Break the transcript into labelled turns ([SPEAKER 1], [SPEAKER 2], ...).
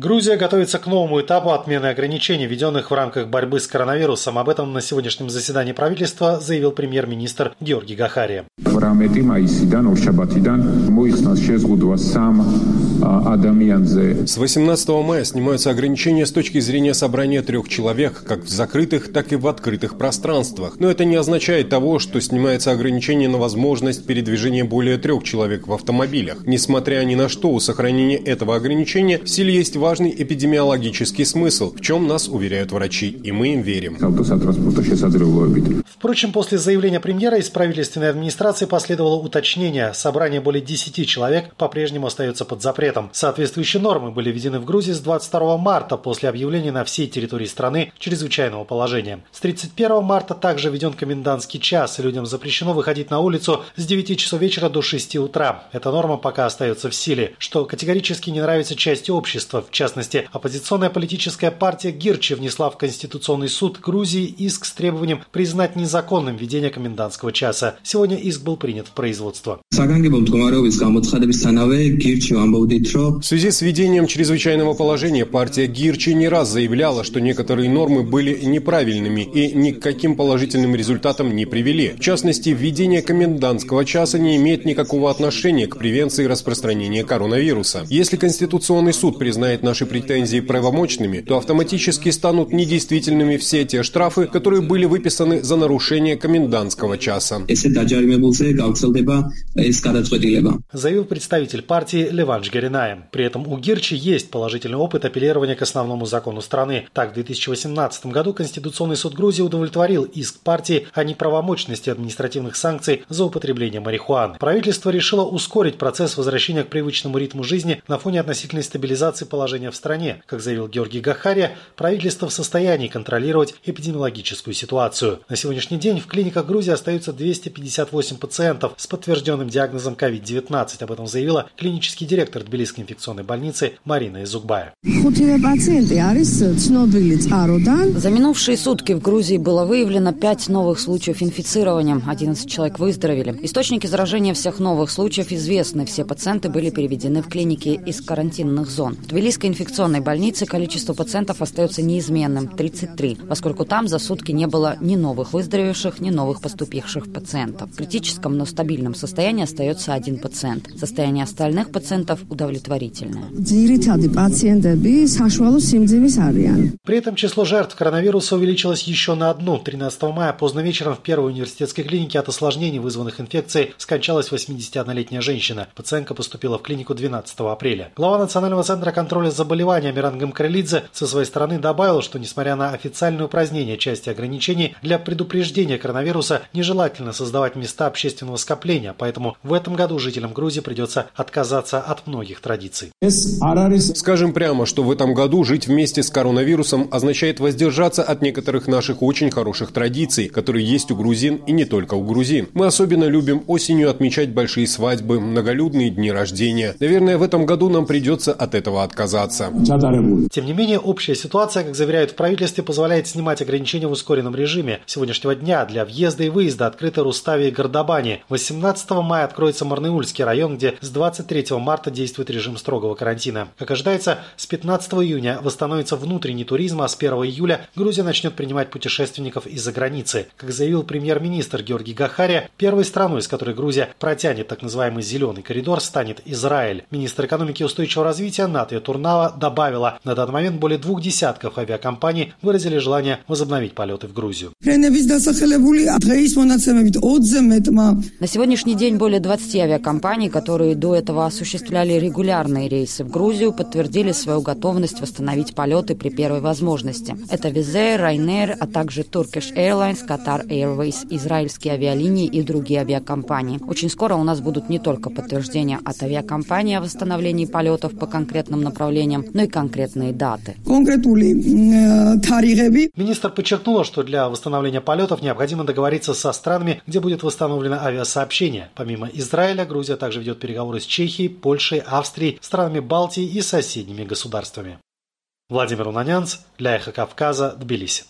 [SPEAKER 1] Грузия готовится к новому этапу отмены ограничений, введенных в рамках борьбы с коронавирусом. Об этом на сегодняшнем заседании правительства заявил премьер-министр Георгий Гахария.
[SPEAKER 2] С 18 мая снимаются ограничения с точки зрения собрания трех человек, как в закрытых, так и в открытых пространствах. Но это не означает того, что снимается ограничение на возможность передвижения более трех человек в автомобилях. Несмотря ни на что, у сохранения этого ограничения в силе есть важный эпидемиологический смысл, в чем нас уверяют врачи, и мы им верим.
[SPEAKER 1] Впрочем, после заявления премьера из правительственной администрации последовало уточнение. Собрание более 10 человек по-прежнему остается под запретом. Соответствующие нормы были введены в Грузии с 22 марта после объявления на всей территории страны чрезвычайного положения. С 31 марта также введен комендантский час, и людям запрещено выходить на улицу с 9 часов вечера до 6 утра. Эта норма пока остается в силе, что категорически не нравится части общества. В частности, оппозиционная политическая партия Гирчи внесла в Конституционный суд Грузии иск с требованием признать незаконным введение комендантского часа. Сегодня иск был принят в производство. В
[SPEAKER 2] связи с введением чрезвычайного положения партия Гирчи не раз заявляла, что некоторые нормы были неправильными и ни к каким положительным результатам не привели. В частности, введение комендантского часа не имеет никакого отношения к превенции распространения коронавируса. Если Конституционный суд признает наши претензии правомочными, то автоматически станут недействительными все те штрафы, которые были выписаны за нарушение комендантского часа.
[SPEAKER 1] Заявил представитель партии Леванш Геринаем. При этом у Гирчи есть положительный опыт апеллирования к основному закону страны. Так, в 2018 году Конституционный суд Грузии удовлетворил иск партии о неправомочности административных санкций за употребление марихуаны. Правительство решило ускорить процесс возвращения к привычному ритму жизни на фоне относительной стабилизации положения в стране. Как заявил Георгий Гахария, правительство в состоянии контролировать эпидемиологическую ситуацию. На сегодняшний день в клиниках Грузии остаются 258 пациентов с подтвержденным диагнозом COVID-19. Об этом заявила клинический директор Тбилисской инфекционной больницы Марина Изугбая.
[SPEAKER 3] За минувшие сутки в Грузии было выявлено 5 новых случаев инфицирования. 11 человек выздоровели. Источники заражения всех новых случаев известны. Все пациенты были переведены в клиники из карантинных зон. В Тбилисской инфекционной больнице количество пациентов остается неизменным – 33, поскольку там за сутки не было ни новых выздоровевших, ни новых поступивших пациентов. В критическом, но стабильном состоянии остается один пациент. Состояние остальных пациентов удовлетворительное.
[SPEAKER 1] При этом число жертв коронавируса увеличилось еще на одну. 13 мая поздно вечером в первой университетской клинике от осложнений, вызванных инфекцией, скончалась 81-летняя женщина. Пациентка поступила в клинику 12 апреля. Глава Национального центра контроля заболеваний Миран Гамкарелидзе со своей стороны добавил, что несмотря на официальное упразднение части ограничений, для предупреждения коронавируса нежелательно создавать места общественного скопления, поэтому в этом году жителям Грузии придется отказаться от многих традиций.
[SPEAKER 2] Скажем прямо, что в этом году жить вместе с коронавирусом означает воздержаться от некоторых наших очень хороших традиций, которые есть у грузин и не только у грузин. Мы особенно любим осенью отмечать большие свадьбы, многолюдные дни рождения. Наверное, в этом году нам придется от этого отказаться.
[SPEAKER 1] Тем не менее, общая ситуация, как заверяют в правительстве, позволяет снимать ограничения в ускоренном режиме. Сегодняшнего дня для въезда и выезда открыты Рустави и Гордобани. 18 мая откроется Марныульский район, где с 23 марта действует режим строгого карантина. Как ожидается, с 15 июня восстановится внутренний туризм, а с 1 июля Грузия начнет принимать путешественников из-за границы. Как заявил премьер-министр Георгий Гахария, первой страной, с которой Грузия протянет так называемый «зеленый коридор», станет Израиль. Министр экономики и устойчивого развития Натия Турнава добавила, на данный момент более двух десятков авиакомпаний выразили желание возобновить полеты в Грузию.
[SPEAKER 3] На сегодняшний день более 20 авиакомпаний, которые до этого осуществляли регулярные рейсы в Грузию, подтвердили свою готовность восстановить полеты при первой возможности. Это Визе, Ryanair, а также Turkish Airlines, Qatar Airways, израильские авиалинии и другие авиакомпании. Очень скоро у нас будут не только подтверждения от авиакомпании о восстановлении полетов по конкретным направлениям, но и конкретные даты.
[SPEAKER 1] Министр подчеркнула, что для восстановления полетов необходимо договориться со странами, где будет восстановлено авиасообщение. Помимо Израиля, Грузия также ведет переговоры с Чехией, Польшей, Австрией, странами Балтии и соседними государствами. Владимир Унанянц, для Эхо Кавказа, Тбилиси.